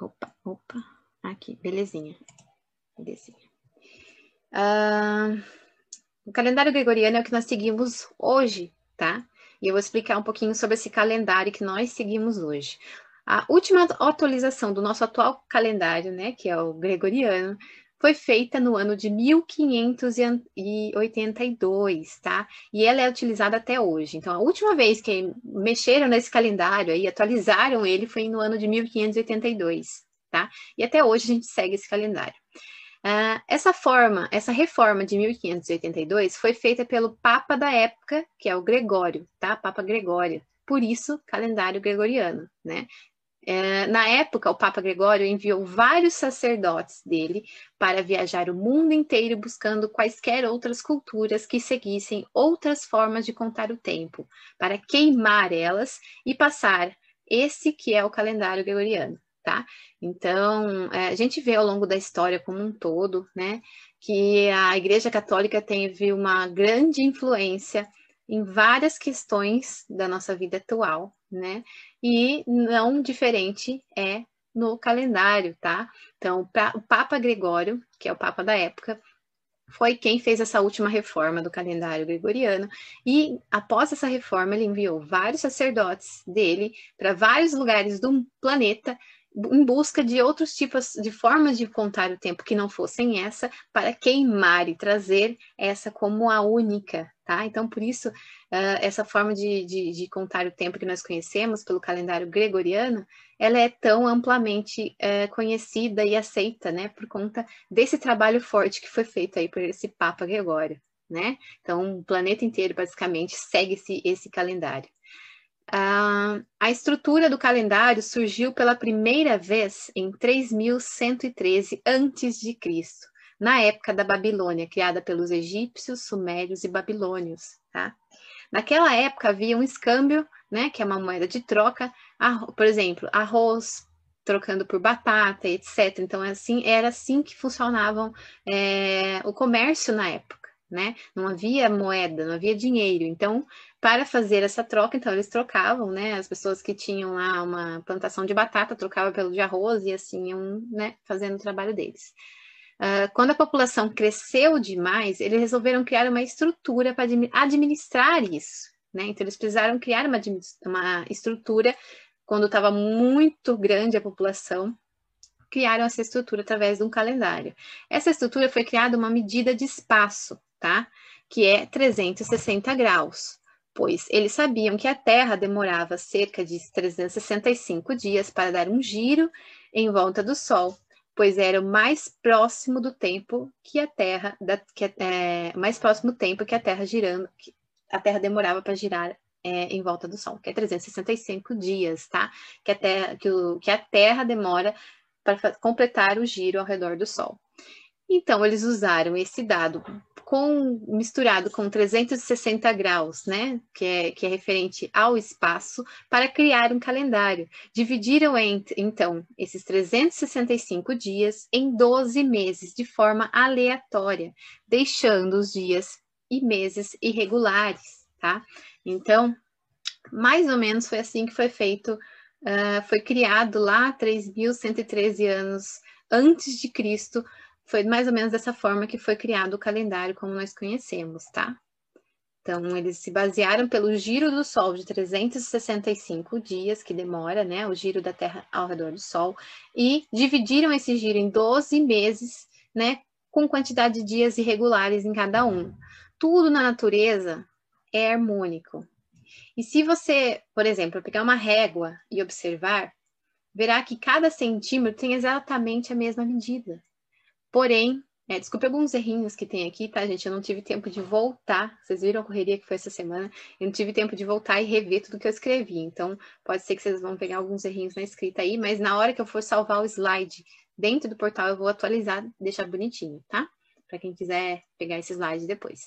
Opa, opa. Aqui, belezinha. Belezinha. Uh, o calendário gregoriano é o que nós seguimos hoje, tá? E eu vou explicar um pouquinho sobre esse calendário que nós seguimos hoje. A última atualização do nosso atual calendário, né, que é o gregoriano, foi feita no ano de 1582, tá? E ela é utilizada até hoje. Então, a última vez que mexeram nesse calendário aí, atualizaram ele, foi no ano de 1582, tá? E até hoje a gente segue esse calendário. Uh, essa forma, essa reforma de 1582 foi feita pelo Papa da época, que é o Gregório, tá? Papa Gregório. Por isso, calendário gregoriano, né? É, na época, o Papa Gregório enviou vários sacerdotes dele para viajar o mundo inteiro buscando quaisquer outras culturas que seguissem outras formas de contar o tempo, para queimar elas e passar esse que é o calendário gregoriano tá? Então, é, a gente vê ao longo da história como um todo, né, que a Igreja Católica teve uma grande influência em várias questões da nossa vida atual, né? E não diferente é no calendário, tá? Então, o Papa Gregório, que é o Papa da época, foi quem fez essa última reforma do calendário gregoriano. E após essa reforma, ele enviou vários sacerdotes dele para vários lugares do planeta em busca de outros tipos de formas de contar o tempo que não fossem essa, para queimar e trazer essa como a única, tá? Então, por isso, uh, essa forma de, de, de, contar o tempo que nós conhecemos pelo calendário gregoriano, ela é tão amplamente uh, conhecida e aceita, né? Por conta desse trabalho forte que foi feito aí por esse Papa Gregório, né? Então, o planeta inteiro, basicamente, segue esse, esse calendário. Uh, a estrutura do calendário surgiu pela primeira vez em 3113 a.C., na época da Babilônia, criada pelos egípcios, sumérios e babilônios. Tá? Naquela época havia um escâmbio, né, que é uma moeda de troca, por exemplo, arroz trocando por batata, etc. Então, assim, era assim que funcionavam é, o comércio na época. Né? Não havia moeda, não havia dinheiro. Então, para fazer essa troca, então eles trocavam, né? As pessoas que tinham lá uma plantação de batata trocavam pelo de arroz e assim iam, né, fazendo o trabalho deles. Uh, quando a população cresceu demais, eles resolveram criar uma estrutura para administrar isso, né? Então eles precisaram criar uma, uma estrutura quando estava muito grande a população, criaram essa estrutura através de um calendário. Essa estrutura foi criada uma medida de espaço, tá? Que é 360 graus pois eles sabiam que a Terra demorava cerca de 365 dias para dar um giro em volta do Sol, pois era o mais próximo do tempo que a Terra, da, que, é, mais próximo tempo que a Terra girando, que a Terra demorava para girar é, em volta do Sol, que é 365 dias, tá? Que a Terra, que o, que a terra demora para completar o giro ao redor do Sol. Então, eles usaram esse dado com, misturado com 360 graus, né, que é, que é referente ao espaço, para criar um calendário. Dividiram, então, esses 365 dias em 12 meses, de forma aleatória, deixando os dias e meses irregulares, tá? Então, mais ou menos foi assim que foi feito, uh, foi criado lá 3.113 anos antes de Cristo, foi mais ou menos dessa forma que foi criado o calendário como nós conhecemos, tá? Então, eles se basearam pelo giro do Sol de 365 dias, que demora, né, o giro da Terra ao redor do Sol, e dividiram esse giro em 12 meses, né, com quantidade de dias irregulares em cada um. Tudo na natureza é harmônico. E se você, por exemplo, pegar uma régua e observar, verá que cada centímetro tem exatamente a mesma medida. Porém, é, desculpe alguns errinhos que tem aqui, tá, gente? Eu não tive tempo de voltar. Vocês viram a correria que foi essa semana? Eu não tive tempo de voltar e rever tudo que eu escrevi. Então, pode ser que vocês vão pegar alguns errinhos na escrita aí, mas na hora que eu for salvar o slide dentro do portal, eu vou atualizar, deixar bonitinho, tá? Para quem quiser pegar esse slide depois.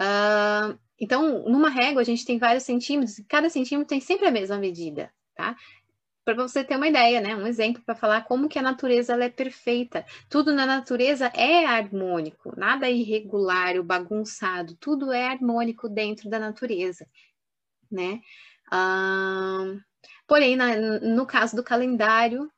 Uh, então, numa régua, a gente tem vários centímetros, e cada centímetro tem sempre a mesma medida, tá? para você ter uma ideia, né? Um exemplo para falar como que a natureza ela é perfeita. Tudo na natureza é harmônico, nada é irregular, ou bagunçado, tudo é harmônico dentro da natureza, né? Porém, na, no caso do calendário,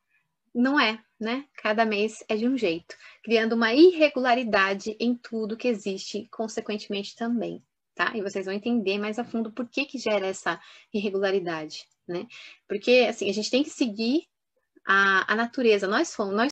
não é, né? Cada mês é de um jeito, criando uma irregularidade em tudo que existe, consequentemente também, tá? E vocês vão entender mais a fundo por que que gera essa irregularidade né? Porque assim, a gente tem que seguir a, a natureza. Nós fomos, nós